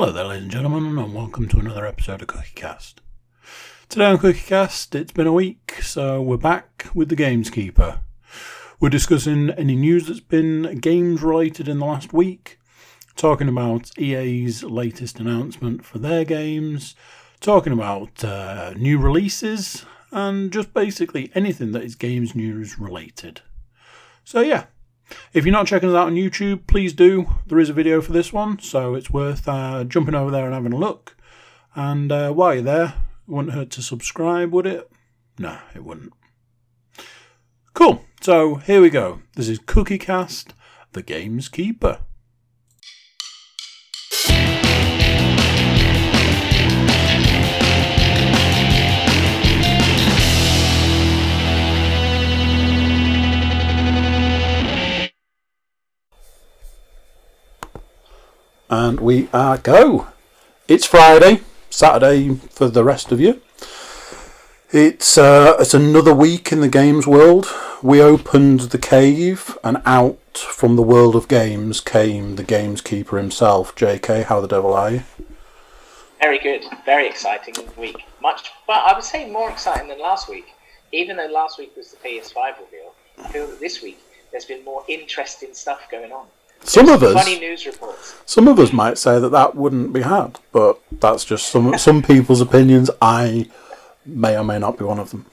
Hello there, ladies and gentlemen, and welcome to another episode of CookieCast. Today on CookieCast, it's been a week, so we're back with the Gameskeeper. We're discussing any news that's been games related in the last week, talking about EA's latest announcement for their games, talking about uh, new releases, and just basically anything that is games news related. So, yeah, if you're not checking us out on YouTube, please do. There is a video for this one, so it's worth uh, jumping over there and having a look. And uh, while you're there, it wouldn't hurt to subscribe, would it? No, it wouldn't. Cool. So here we go. This is CookieCast, the Game's Keeper. And we are go. It's Friday, Saturday for the rest of you. It's uh, it's another week in the games world. We opened the cave, and out from the world of games came the gamekeeper himself. J.K., how the devil are you? Very good, very exciting week. Much, but I would say more exciting than last week. Even though last week was the PS5 reveal, I feel that this week there's been more interesting stuff going on. Some of us, Funny news reports. some of us might say that that wouldn't be had, but that's just some some people's opinions. I may or may not be one of them.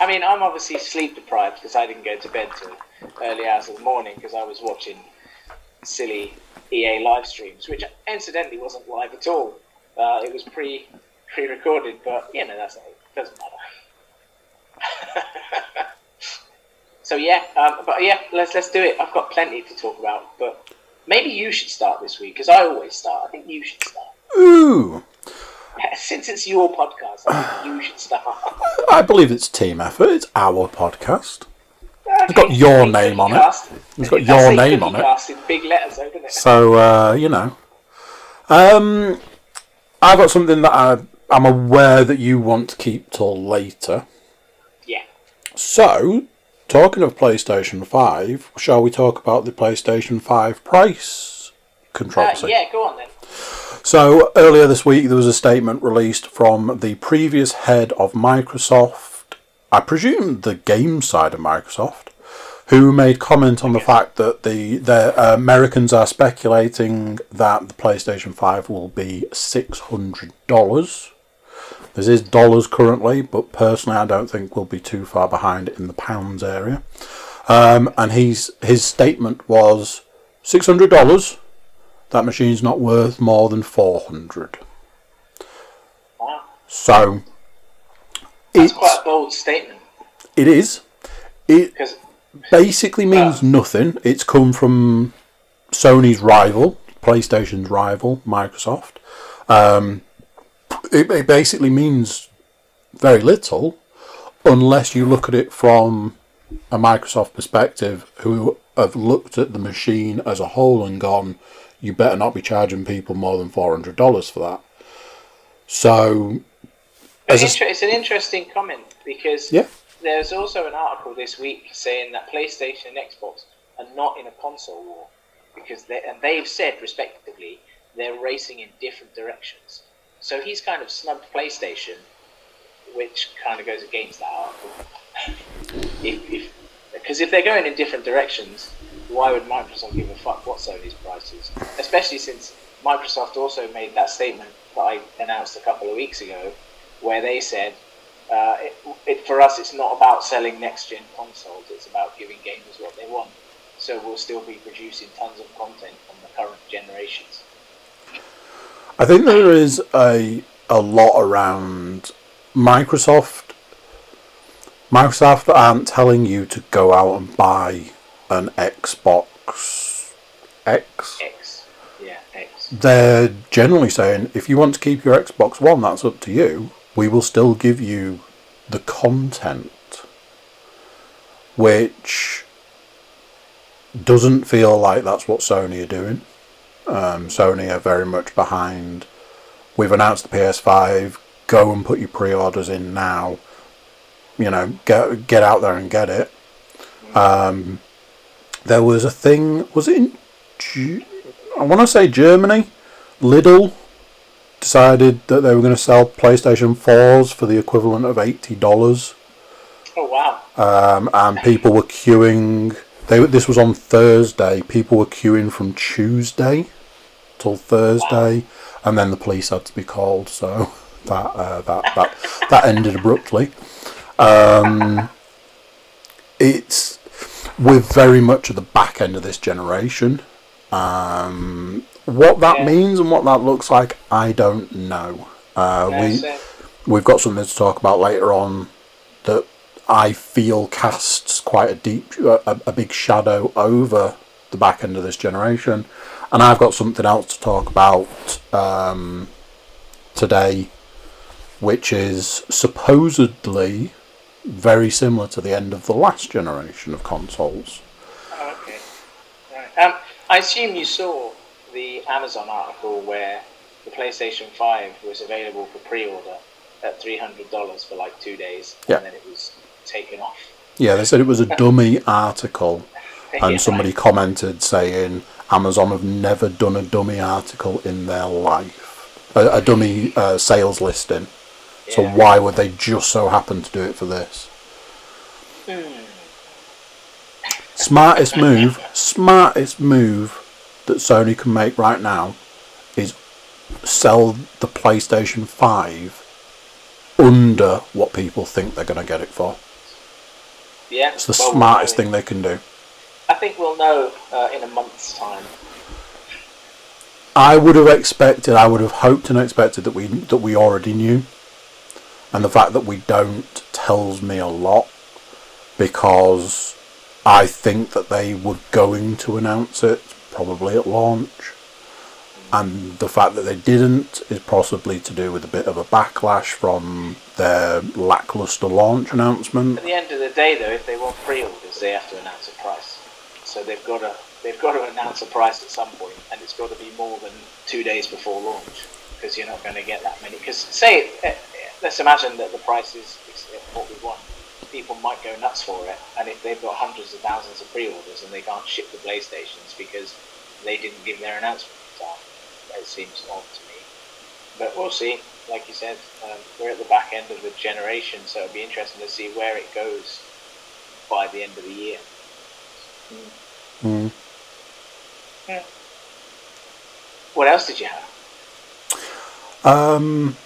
I mean, I'm obviously sleep deprived because I didn't go to bed till early hours of the morning because I was watching silly EA live streams, which incidentally wasn't live at all. Uh, it was pre pre recorded, but you know that's not, it doesn't matter. so yeah, um, but yeah, let's let's do it. I've got plenty to talk about, but maybe you should start this week because I always start. I think you should start Ooh, since it's your podcast. I think you should start. I believe it's team effort. It's our podcast. Okay, got your name on it. It's got your name on it. In big letters, though, it? So uh, you know, um, I got something that I I'm aware that you want to keep till later. Yeah. So, talking of PlayStation Five, shall we talk about the PlayStation Five price Uh, controversy? yeah, go on then. So earlier this week, there was a statement released from the previous head of Microsoft, I presume the game side of Microsoft, who made comment on the fact that the the uh, Americans are speculating that the PlayStation Five will be six hundred dollars. This is dollars currently, but personally, I don't think we'll be too far behind in the pounds area. Um, and he's his statement was six hundred dollars. That machine's not worth more than 400 Wow. so That's it's, quite a bold statement. It is. It basically means nothing. It's come from sony's rival playstation's rival microsoft. Um, it, it basically means very little unless you look at it from a microsoft perspective who have looked at the machine as a whole and gone you better not be charging people more than $400 for that so as a, it's an interesting comment because yeah there's also an article this week saying that PlayStation and Xbox are not in a console war because they and they've said respectively they're racing in different directions. So he's kind of snubbed PlayStation, which kind of goes against that article. if, if because if they're going in different directions, why would Microsoft give a fuck what Sony's price is? Especially since Microsoft also made that statement that I announced a couple of weeks ago, where they said, uh, it, it, for us, it's not about selling next gen consoles, it's about giving gamers what they want. So we'll still be producing tons of content from the current generations. I think there is a a lot around Microsoft. Microsoft aren't telling you to go out and buy an Xbox X. X. Yeah, X. They're generally saying if you want to keep your Xbox One, that's up to you. We will still give you the content, which doesn't feel like that's what Sony are doing. Um, Sony are very much behind. We've announced the PS5. Go and put your pre-orders in now. You know, get get out there and get it. Um, there was a thing. Was it in? I want to say Germany, Lidl decided that they were going to sell PlayStation 4s for the equivalent of $80. Oh wow. Um, and people were queuing. They, this was on Thursday. People were queuing from Tuesday till Thursday, and then the police had to be called. So that uh, that that that ended abruptly. Um, it's we're very much at the back end of this generation. Um, what that Yeah. means and what that looks like, I don't know. Uh, we we've got something to talk about later on I feel casts quite a deep, a, a big shadow over the back end of this generation, and I've got something else to talk about um, today, which is supposedly very similar to the end of the last generation of consoles. Oh, okay. Right. Um, I assume you saw the Amazon article where the PlayStation 5 was available for pre-order at $300 for like two days, Yeah. and then it was taken off. Yeah, they said it was a dummy article. and Yeah. somebody commented saying Amazon have never done a dummy article in their life, a, a dummy uh, sales listing. So Yeah. why would they just so happen to do it for this? Hmm. Smartest move, smartest move that Sony can make right now is sell the PlayStation 5 under what people think they're going to get it for. Yeah. It's the well, smartest thing they can do. I think we'll know uh, in a month's time. I would have expected, I would have hoped and expected that we that we already knew, and the fact that we don't tells me a lot because I think that they were going to announce it probably at launch, and the fact that they didn't is possibly to do with a bit of a backlash from their lackluster launch announcement. At the end of the day, though, if they want pre-orders, they have to announce a price. So they've got to they've got to announce a price at some point, and it's got to be more than two days before launch because you're not going to get that many. Because say, eh, let's imagine that the price is is what we want. People might go nuts for it, and if they've got hundreds of thousands of pre-orders and they can't ship the PlayStations because they didn't give their announcement time, it seems odd to me. But we'll see. Like you said, um, we're at the back end of the generation, so it'll be interesting to see where it goes by the end of the year. Mm. What else did you have? Um,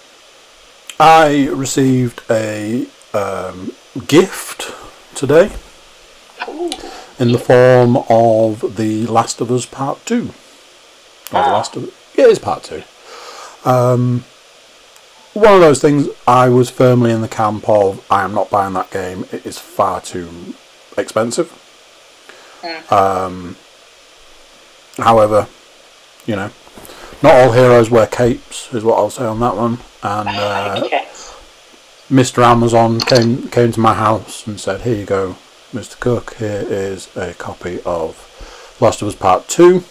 I received a um, gift today Ooh, in the form of The Last of Us Part 2. Or The Ah. Last of Yeah, it is Part 2. Um, one of those things I was firmly in the camp of I am not buying that game. It is far too expensive. Um, however, you know, not all heroes wear capes, is what I'll say on that one. And uh. Mr. Amazon came came to my house and said, "Here you go, Mr. Cook. Here is a copy of Last of Us Part 2.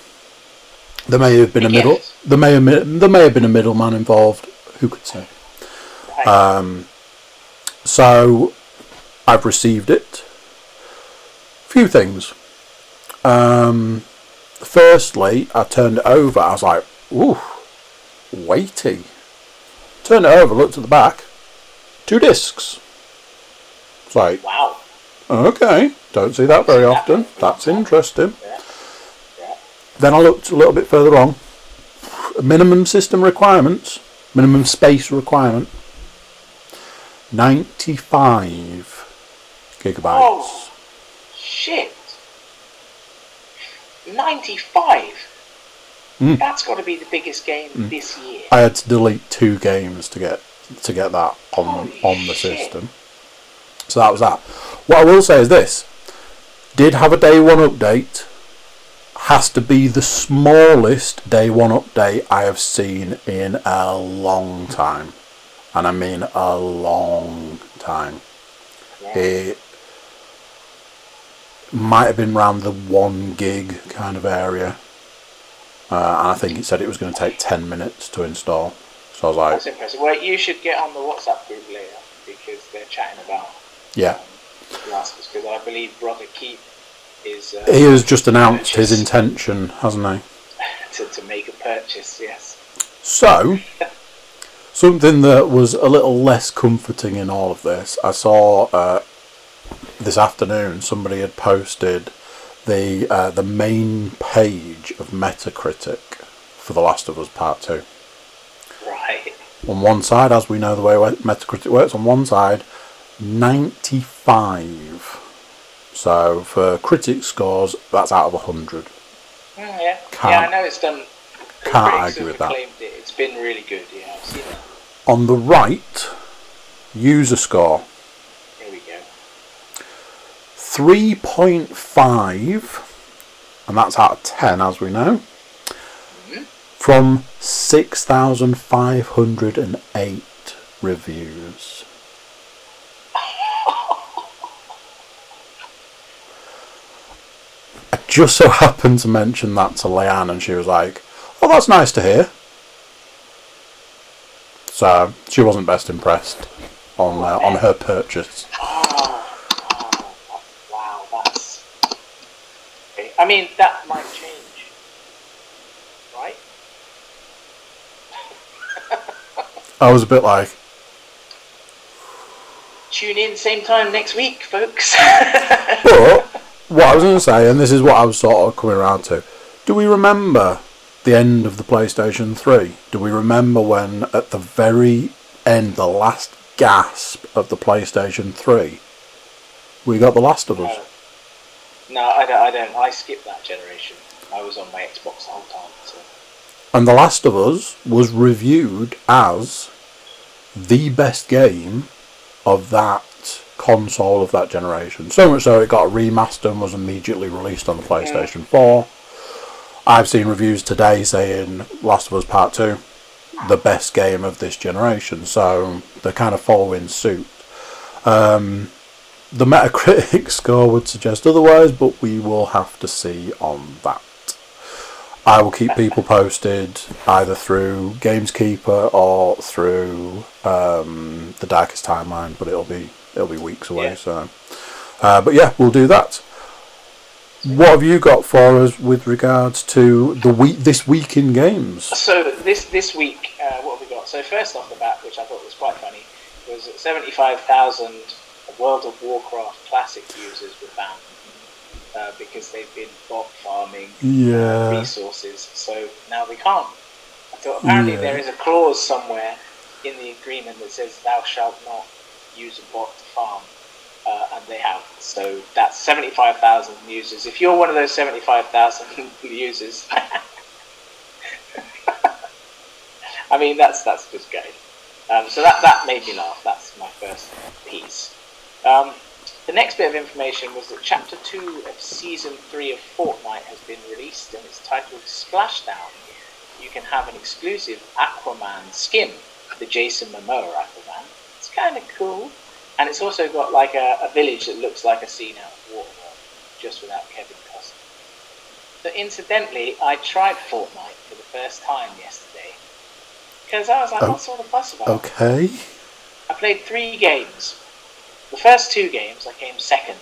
There may have been a middle. Yes. There may have there may have been a middleman involved. Who could say? Right. Um, so I've received it. Few things. Um, firstly, I turned it over. I was like, "Ooh, weighty." Turned it over. Looked at the back. Two discs. It's like, wow. okay, don't see that very often. That's interesting. Yeah. Then I looked a little bit further on. Minimum system requirements, minimum space requirement. 95 gigabytes. Oh. Shit. 95. Mm. That's got to be the biggest game this year. I had to delete two games to get to get that on Holy on the shit. system. So that was that. What I will say is this: did have a day one update. Has to be the smallest day one update I have seen in a long time, and I mean a long time. Yeah. It might have been around the one gig kind of area, uh, and I think it said it was going to take ten minutes to install. So I was like, That's impressive. Well, you should get on the WhatsApp group later because they're chatting about yeah. Of Because I believe Brother Keith is. Uh, He has just announced his intention, hasn't he? to, to make a purchase. Yes. So, something that was a little less comforting in all of this, I saw uh, this afternoon somebody had posted the uh, the main page of Metacritic for The Last of Us Part Two. Right. On one side, as we know the way Metacritic works, on one side, ninety five. So for critic scores, that's out of hundred. Mm, yeah. Can't- yeah, I know it's done. can't argue with that. It. It's been really good. Yeah, I've seen that. On the right, user score Here we go. 3.5, and that's out of 10, as we know, from 6,508 reviews. Just so happened to mention that to Leanne, and she was like, Oh, that's nice to hear. So she wasn't best impressed on uh, on her purchase. Oh, oh, wow, that's. I mean, that might change, right? I was a bit like, Tune in same time next week, folks. but what I was going to say, and this is what I was sort of coming around to. Do we remember the end of the PlayStation 3? Do we remember when, at the very end, the last gasp of the PlayStation 3, we got The Last of Us? no, I don't, I don't. I skipped that generation. I was on my Xbox the whole time. So. And The Last of Us was reviewed as the best game of that console of that generation. So much so it got a remaster and was immediately released on the PlayStation 4. I've seen reviews today saying Last of Us Part 2, the best game of this generation. So they're kind of following suit. Um, the Metacritic score would suggest otherwise, but we will have to see on that. I will keep people posted either through Gameskeeper or through um, the Darkest Timeline, but it'll be it'll be weeks away. Yeah. So, uh, but yeah, we'll do that. What have you got for us with regards to the week this week in games? So this this week, uh, what have we got? So first off the bat, which I thought was quite funny, was that 75,000 World of Warcraft Classic users were banned uh, because they've been bot farming Yeah, resources. So now they can't. Thought apparently Yeah. there is a clause somewhere in the agreement that says thou shalt not use a bot to farm, uh, and they have. So that's 75,000 users. If you're one of those 75,000 users, I mean that's that's just great. Um, so that that made me laugh. That's my first piece. Um, the next bit of information was that Chapter 2 of Season 3 of Fortnite has been released and it's titled Splashdown. You can have an exclusive Aquaman skin, the Jason Momoa Aquaman. Kind of cool. And it's also got like a, a village that looks like a scene out of Waterworld, just without Kevin Costner. So incidentally, I tried Fortnite for the first time yesterday. Because I was like, Oh. what's all the fuss about? okay. I played three games. The first two games I came second.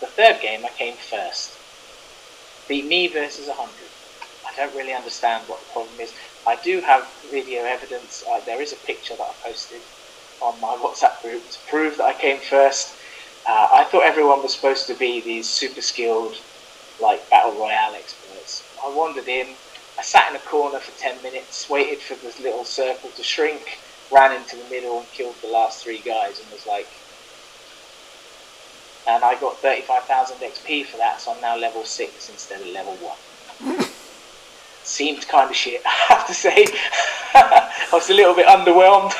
The third game I came first. Beat me versus 100. I don't really understand what the problem is. I do have video evidence. Uh, there is a picture that I posted on my WhatsApp group to prove that I came first. Uh, I thought everyone was supposed to be these super skilled, like battle royale experts. I wandered in. I sat in a corner for 10 minutes, waited for this little circle to shrink, ran into the middle and killed the last three guys and was like, and I got 35,000 XP for that, so I'm now level 6 instead of level 1. Seemed kind of shit, I have to say. I was a little bit underwhelmed.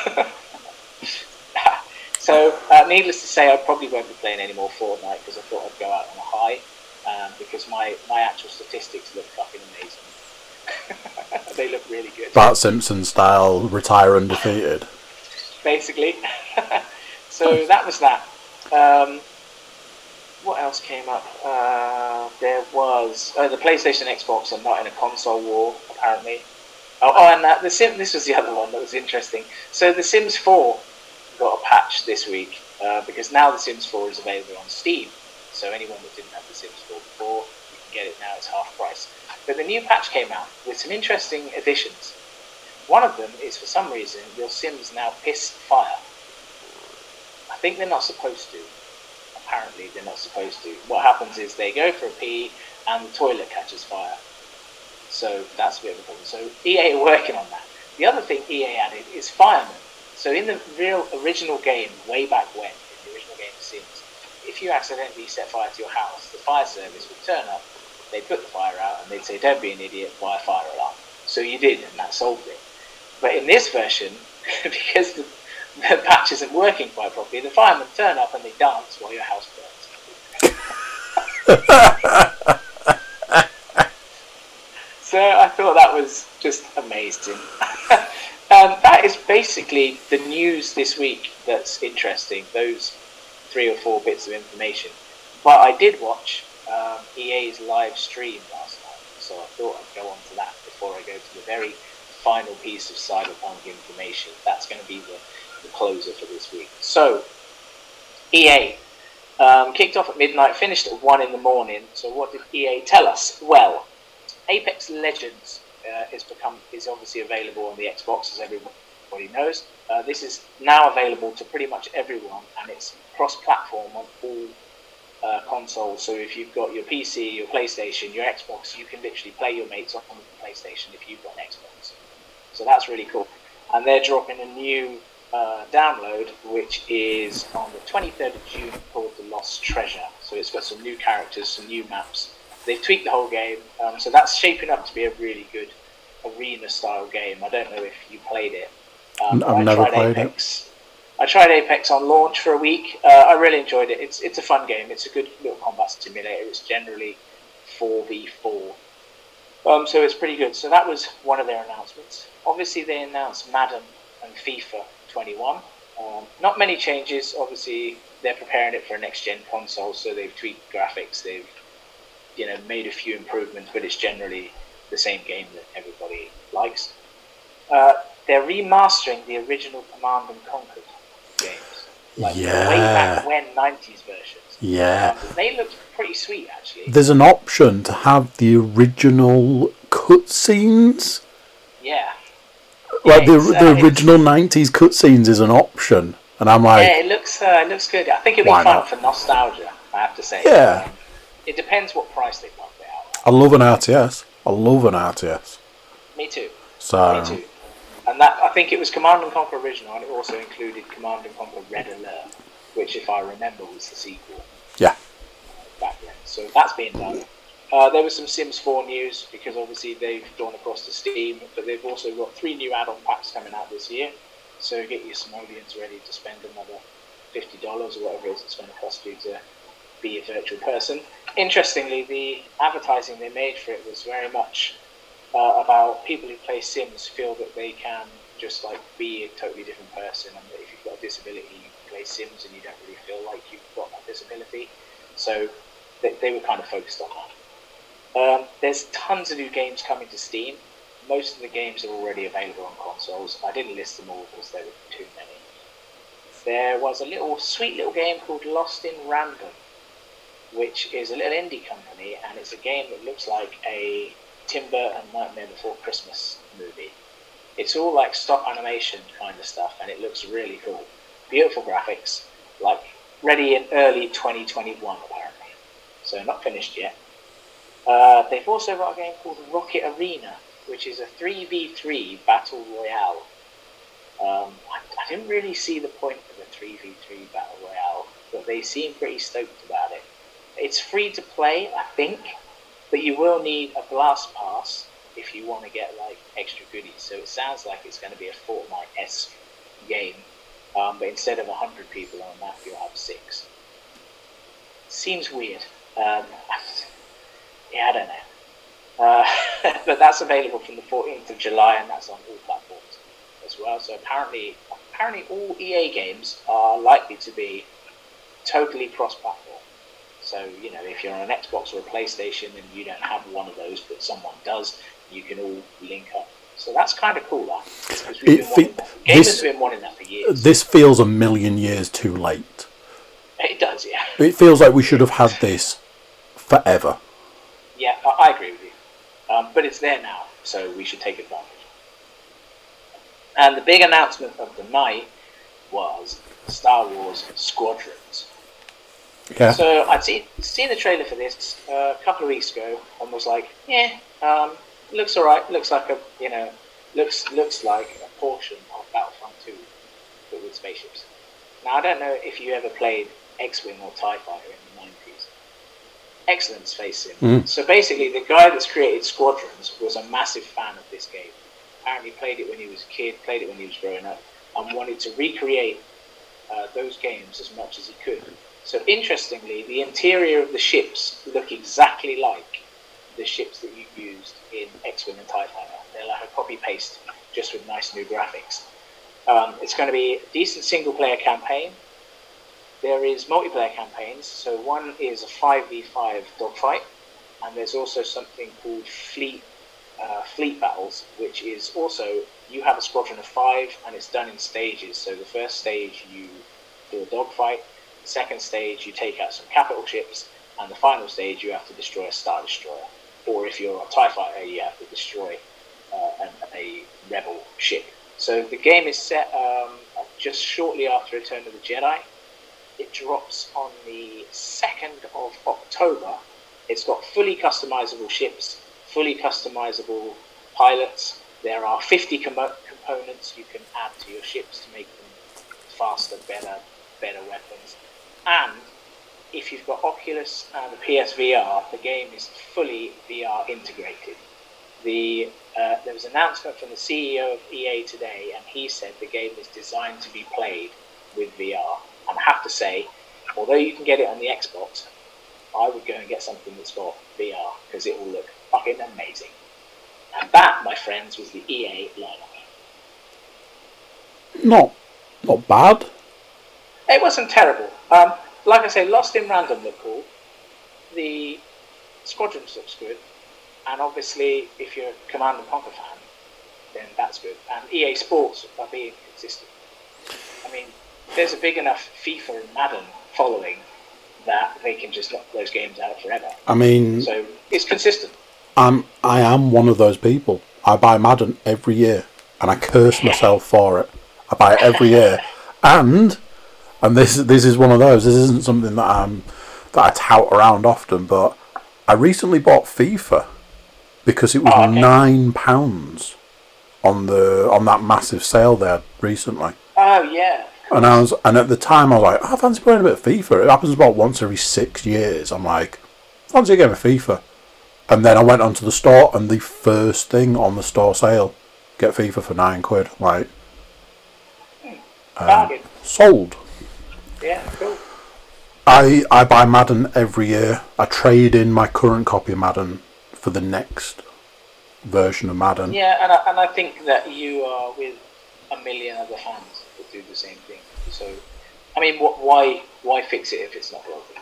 So, uh, needless to say, I probably won't be playing any more Fortnite because I thought I'd go out on a high, um, because my, my actual statistics look fucking amazing. they look really good. Bart Simpson style, retire undefeated. basically. so that was that. Um, what else came up? Uh, there was uh, the PlayStation, Xbox are not in a console war apparently. Oh, oh and uh, the Sim. This was the other one that was interesting. So the Sims 4 got a patch this week uh, because now the Sims 4 is available on Steam. So anyone that didn't have the Sims 4 before, you can get it now. It's half price. But the new patch came out with some interesting additions. One of them is for some reason your Sims now piss fire. I think they're not supposed to. Apparently, they're not supposed to. What happens is they go for a pee and the toilet catches fire. So that's a bit of a problem. So EA are working on that. The other thing EA added is firemen. So in the real original game, way back when, in the original game of Sims, if you accidentally set fire to your house, the fire service would turn up, they'd put the fire out, and they'd say, "Don't be an idiot, buy a fire alarm." So you did, and that solved it. But in this version, because the, the patch isn't working quite properly, the firemen turn up and they dance while your house burns. So I thought that was just amazing. um, that is basically the news this week that's interesting, those three or four bits of information. But I did watch um, EA's live stream last night, so I thought I'd go on to that before I go to the very final piece of Cyberpunk information. That's going to be the, the closer for this week. So, EA um, kicked off at midnight, finished at 1 in the morning. So, what did EA tell us? Well, Apex Legends uh, is become is obviously available on the Xbox, as everybody knows. Uh, this is now available to pretty much everyone, and it's cross-platform on all uh, consoles. So if you've got your PC, your PlayStation, your Xbox, you can literally play your mates on the PlayStation if you've got an Xbox. So that's really cool. And they're dropping a new uh, download, which is on the 23rd of June, called The Lost Treasure. So it's got some new characters, some new maps they've tweaked the whole game, um, so that's shaping up to be a really good arena style game. I don't know if you played it. Um, I've never played Apex. it. I tried Apex on launch for a week. Uh, I really enjoyed it. It's it's a fun game. It's a good little combat simulator. It's generally four v four, um, so it's pretty good. So that was one of their announcements. Obviously, they announced Madden and FIFA 21. Um, not many changes. Obviously, they're preparing it for a next gen console, so they've tweaked graphics. They've you know made a few improvements, but it's generally the same game that everybody likes. Uh, they're remastering the original Command and Conquer games, like yeah. way back when '90s versions. Yeah, um, they look pretty sweet actually. There's an option to have the original cutscenes. Yeah. Like yeah, the uh, the original '90s cutscenes is an option, and I'm like, yeah, it looks uh, it looks good. I think it'd be fun not? for nostalgia. I have to say. Yeah. It depends what price they pump it out. I love an RTS. I love an RTS. Me too. So. Me too. And that I think it was Command and Conquer original, and it also included Command and Conquer Red Alert, which, if I remember, was the sequel. Yeah. Back then, so that's being done. Uh, there was some Sims 4 news because obviously they've gone across to Steam, but they've also got three new add-on packs coming out this year. So get your simoleons ready to spend another fifty dollars or whatever it is it's going to cost you to be a virtual person. Interestingly, the advertising they made for it was very much uh, about people who play Sims feel that they can just like be a totally different person, and that if you've got a disability, you play Sims and you don't really feel like you've got that disability. So they, they were kind of focused on that. Um, there's tons of new games coming to Steam. Most of the games are already available on consoles. I didn't list them all because there were too many. There was a little sweet little game called Lost in Random, which is a little indie company, and it's a game that looks like a Tim Burton Nightmare Before Christmas movie. It's all like stop animation kind of stuff, and it looks really cool. Beautiful graphics, like ready in early 2021 apparently. So not finished yet. Uh, they've also got a game called Rocket Arena, which is a 3v3 battle royale. Um, I, I didn't really see the point of a 3v3 battle royale, but they seem pretty stoked about it. It's free to play, I think, but you will need a blast pass if you want to get like extra goodies. So it sounds like it's going to be a Fortnite esque game, um, but instead of hundred people on a map, you'll have six. Seems weird. Um, yeah, I don't know. Uh, but that's available from the 14th of July, and that's on all platforms as well. So apparently, apparently all EA games are likely to be totally cross-platform. So, you know, if you're on an Xbox or a PlayStation and you don't have one of those, but someone does, you can all link up. So that's kind of cool, that. Been fe- this, been wanting that for years. This feels a million years too late. It does, yeah. It feels like we should have had this forever. Yeah, I, I agree with you. Um, but it's there now, so we should take advantage. And the big announcement of the night was Star Wars Squadrons. Yeah. So I'd seen, seen the trailer for this uh, a couple of weeks ago and was like, yeah, um, looks alright. Looks like a, you know, looks looks like a portion of Battlefront 2, but with spaceships. Now, I don't know if you ever played X-Wing or TIE Fighter in the 90s. Excellent space sim. Mm. So basically, the guy that's created Squadrons was a massive fan of this game. Apparently played it when he was a kid, played it when he was growing up, and wanted to recreate uh, those games as much as he could. So interestingly, the interior of the ships look exactly like the ships that you used in X-Wing and TIE Fighter. They're like a copy-paste, just with nice new graphics. Um, it's going to be a decent single-player campaign. There is multiplayer campaigns. So one is a 5v5 dogfight, and there's also something called fleet uh, fleet battles, which is also you have a squadron of five, and it's done in stages. So the first stage you do a dogfight, second stage you take out some capital ships, and the final stage you have to destroy a star destroyer. Or if you're a Tie Fighter, you have to destroy uh, an, a rebel ship. So the game is set um, just shortly after Return of the Jedi. It drops on the 2nd of October. It's got fully customizable ships, fully customizable pilots. There are 50 com- components you can add to your ships to make them faster, better, better weapons. And if you've got Oculus and the PSVR, the game is fully VR integrated. The uh, there was an announcement from the CEO of EA today, and he said the game is designed to be played with VR. And I have to say, although you can get it on the Xbox, I would go and get something that's got VR because it will look fucking amazing. And that, my friends, was the EA lineup. Not, not bad. It wasn't terrible. Um, like I say, Lost in Random looked cool. The Squadrons looks good. And obviously, if you're a Command and Conquer fan, then that's good. And EA Sports are being consistent. I mean, there's a big enough FIFA and Madden following that they can just lock those games out forever. I mean, So it's consistent. I'm I am one of those people. I buy Madden every year, and I curse myself for it. I buy it every year, and and this this is one of those. This isn't something that I'm that I tout around often, but I recently bought FIFA because it was Oh, okay. nine pounds on the on that massive sale there recently. Oh, yeah. And I was, and at the time I was like, oh, I fancy playing a bit of FIFA. It happens about once every six years. I'm like, fancy a game of FIFA. And then I went onto the store, and the first thing on the store sale, get FIFA for nine quid. Like, Bargain. Um, sold. Yeah, cool. I I buy Madden every year. I trade in my current copy of Madden for the next version of Madden. Yeah, and I, and I think that you are with a million other fans that do the same thing. So, I mean, what, why why fix it if it's not broken?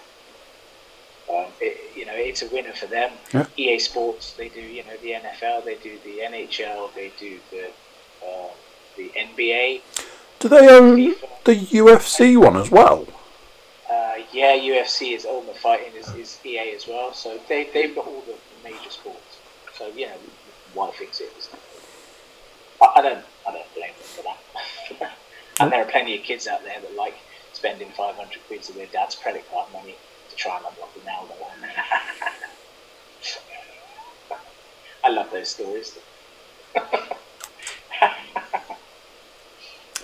Um, it, you know, it's a winner for them. Yeah. EA Sports, they do you know the NFL, they do the NHL, they do the uh, the NBA. Do they own the UFC one as well? Uh, yeah, UFC is Ultimate Fighting is, is EA as well. So they they've got all the major sports. So know, why fix it? I, I don't I don't blame them for that. and there are plenty of kids out there that like spending five hundred quid of their dad's credit card money to try and unlock Ronaldo. I love those stories.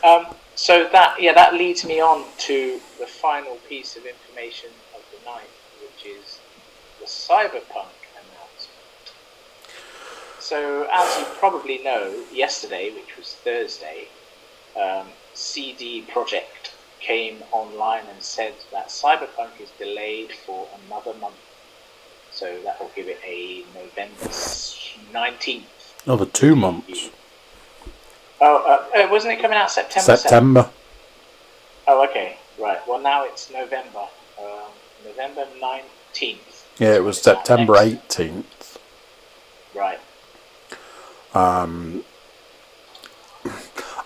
Um, so that yeah, that leads me on to the final piece of information of the night, which is the Cyberpunk announcement. So as you probably know, yesterday, which was Thursday, um, CD Projekt came online and said that Cyberpunk is delayed for another month. So that will give it a November nineteenth. Another two months. Oh, uh, uh, wasn't it coming out September? 7th? September. Oh, okay, right. Well, now it's November, um, November nineteenth. Yeah, it was September 18th. Right. Um,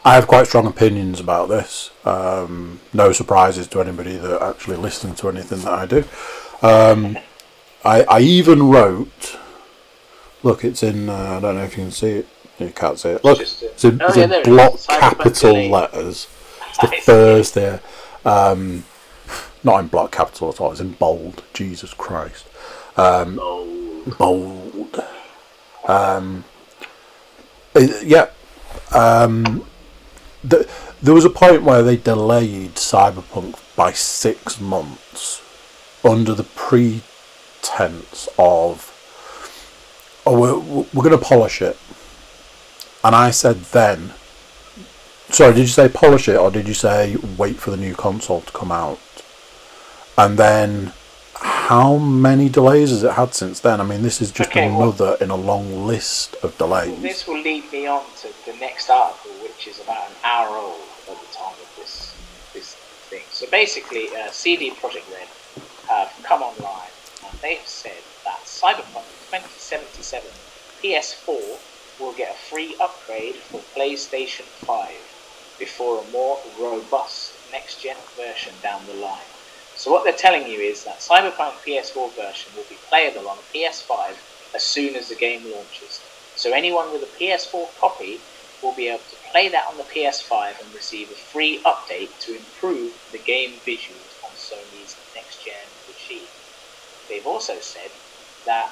I have quite strong opinions about this. Um, no surprises to anybody that actually listens to anything that I do. Um, I, I even wrote Look, it's in. Uh, I don't know if you can see it. You can't see it. Look, Just, uh, it's in, oh, yeah, in there it block is. Capital letters. It's the I see. Thursday. Um, not in block capital at all. It's in bold. Jesus Christ. Oh, bold. Um, uh, yeah. Um, th- there was a point where they delayed Cyberpunk by six months under the pretense of, oh, we're, we're going to polish it. And I said then, sorry, did you say polish it or did you say wait for the new console to come out? And then how many delays has it had since then? I mean, this is just Okay, well- another in a long list of delays. this will lead me on to the next article, which is about an hour old at the time of this this thing. So basically, uh, CD Projekt Red have come online and they've said that Cyberpunk 2077 PS4 will get a free upgrade for PlayStation 5 before a more robust next gen version down the line. So what they're telling you is that Cyberpunk PS4 version will be playable on a PS5 as soon as the game launches. So anyone with a PS4 copy will be able to play that on the PS5 and receive a free update to improve the game visuals on Sony's next gen machine. They've also said that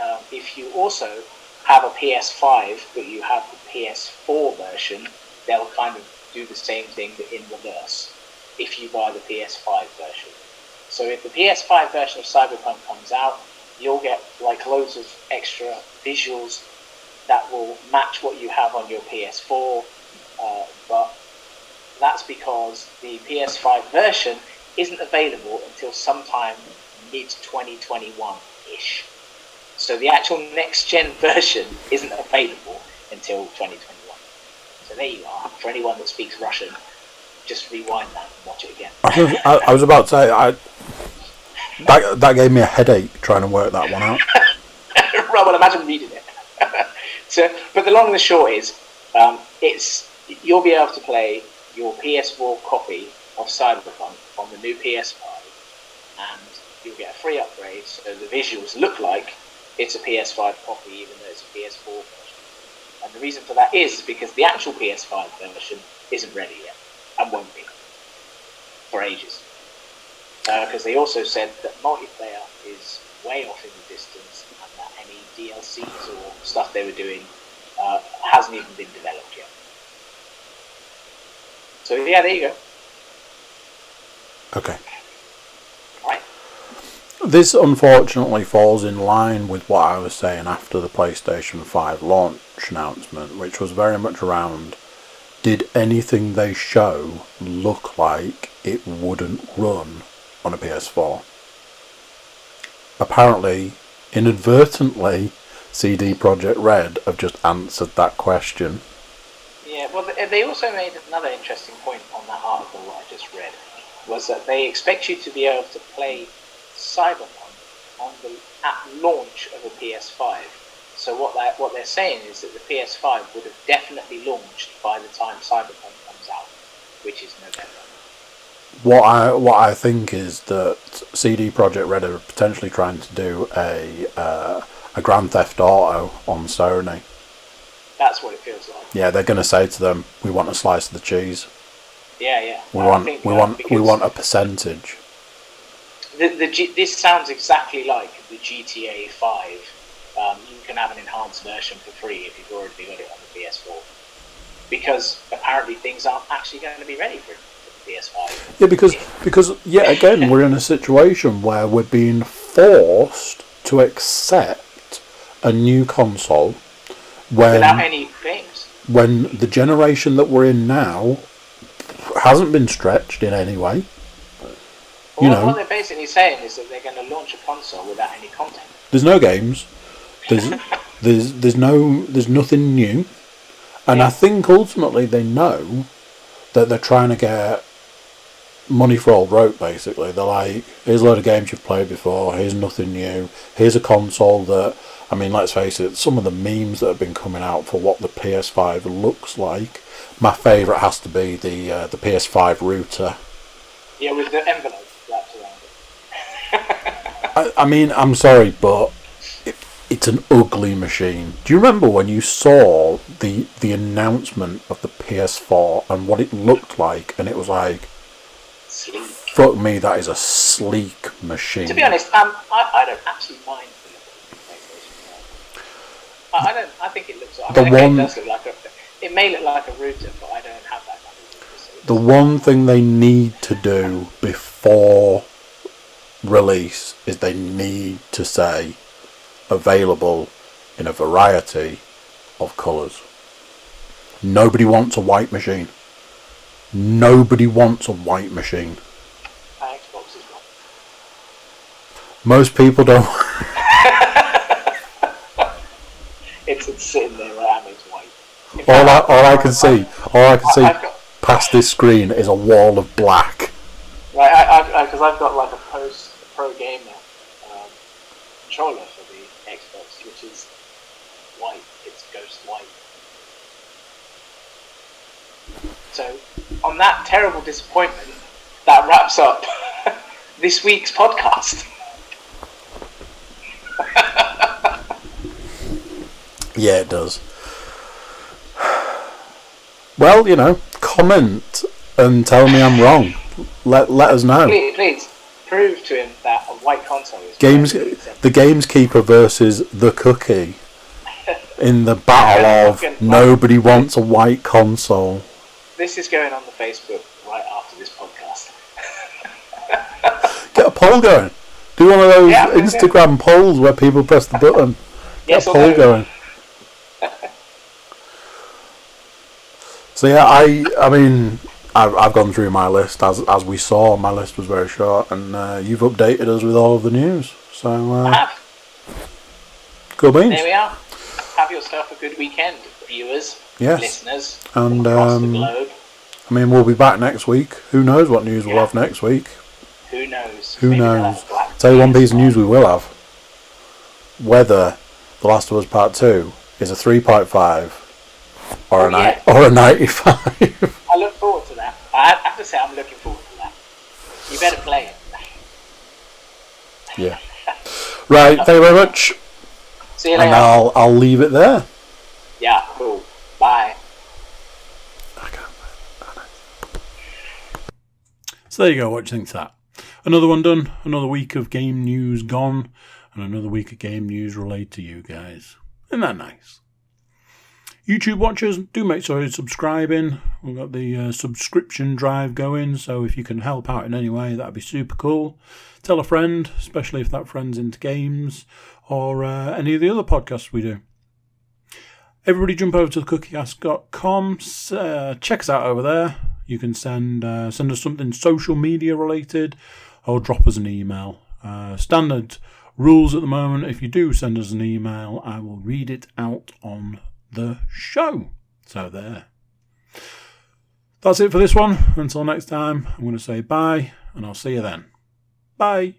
um, if you also have a PS5 but you have the PS4 version, they'll kind of do the same thing but in reverse if you buy the PS5 version. So if the PS5 version of Cyberpunk comes out, you'll get like loads of extra visuals that will match what you have on your PS4, uh, but that's because the PS5 version isn't available until sometime mid 2021 ish. So the actual next gen version isn't available until 2021. So there you are. For anyone that speaks Russian, just rewind that and watch it again. I, I was about to say, I, that, that gave me a headache trying to work that one out. right, well, imagine reading it. so, but the long and the short is, um, it's you'll be able to play your PS4 copy of Cyberpunk on the new PS5, and you'll get a free upgrade, so the visuals look like it's a PS5 copy, even though it's a PS4 version. And the reason for that is because the actual PS5 version isn't ready yet, and won't be for ages. Because they also said that multiplayer is way off in the distance, and that any DLCs or stuff they were doing uh, hasn't even been developed yet. So yeah, there you go. Okay. This unfortunately falls in line with what I was saying after the PlayStation 5 launch announcement, which was very much around did anything they show look like it wouldn't run on a PS4? Apparently, inadvertently, CD Projekt Red have just answered that question. Yeah, well, they also made another interesting point on that article I just read, was that they expect you to be able to play Cyberpunk on the at launch of a PS5. So what that what they're saying is that the PS5 would have definitely launched by the time Cyberpunk comes out, which is November. What I what I think is that CD Projekt Red are potentially trying to do a uh, a Grand Theft Auto on Sony. That's what it feels like. Yeah, they're going to say to them, "We want a slice of the cheese. Yeah, yeah. We want we want we want a percentage." The, the G, this sounds exactly like the GTA 5. Um, you can have an enhanced version for free if you've already got it on the PS4. Because apparently things aren't actually going to be ready for, for the PS5. Yeah, because because yet again we're in a situation where we're being forced to accept a new console when Without any games. when the generation that we're in now hasn't been stretched in any way. You Well, know. what they're basically saying is that they're going to launch a console without any content. There's no games. There's there's there's no there's nothing new, and I think ultimately they know that they're trying to get money for old rope. Basically, they're like, here's a load of games you've played before. Here's nothing new. Here's a console that I mean, let's face it. Some of the memes that have been coming out for what the PS5 looks like. My favourite has to be the uh, the PS5 router. Yeah, with the envelope wrapped around it. I, mean, I'm sorry, but if, it's an ugly machine. Do you remember when you saw the the announcement of the PS4 and what it looked like, and it was like, Sleek. fuck me, that is a sleek machine. To be honest, um, I, I don't actually mind the look of the PlayStation 4. I, I don't. I think it looks. I The mean, one- it does look like a. It may look like a router, but I don't have that kind of router. So the one thing they need to do before release is they need to say available in a variety of colours. Nobody wants a white machine. Nobody wants a white machine. my Xbox is wrong. Most people don't. It's, it's sitting there it's white. All I, all I can see, all I can see got, past this screen is a wall of black. right, I, I, because I've got like a post a pro gamer um, controller for the Xbox, which is white. It's ghost white. So, on that terrible disappointment, that wraps up this week's podcast. Yeah, it does. Well, you know, comment and tell me I'm wrong. Let let us know. Please, please prove to him that a white console is Games, the Gameskeeper versus the Cookie in the battle of nobody wants a white console. This is going on the Facebook right after this podcast. Get a poll going. Do one of those Yeah. Instagram polls where people press the button. Get Yes a poll no? going. So yeah, I I mean I've, I've gone through my list as as we saw. My list was very short, and uh, you've updated us with all of the news. So uh, Have. good beans. There we are. Have yourself a good weekend, viewers, Yes, listeners and across um, the globe. I mean we'll be back next week. Who knows what news we'll have next week? Who knows? Who Maybe knows? have Tell you one piece of news we will have. Whether The Last of Us Part Two is a three point five or Oh, a yeah. ni- or a ninety five. I look forward to that. I have to say, I'm looking forward to that. You better play it. yeah. Right. Thank you very much. See you later. And later. I'll I'll leave it there. Yeah, cool. Bye. So there you go. What do you think of that? Another one done. Another week of game news gone, and another week of game news relayed to you guys. Isn't that nice? YouTube watchers, do make sure you're subscribing. We've got the uh, subscription drive going, so if you can help out in any way, that'd be super cool. Tell a friend, especially if that friend's into games or uh, any of the other podcasts we do. Everybody jump over to thecookiecast.com. Uh, check us out over there. You can send uh, send us something social media related or drop us an email. Uh, standard rules at the moment. If you do send us an email, I will read it out on the show. So there. That's it for this one. Until next time, I'm going to say bye and I'll see you then. Bye.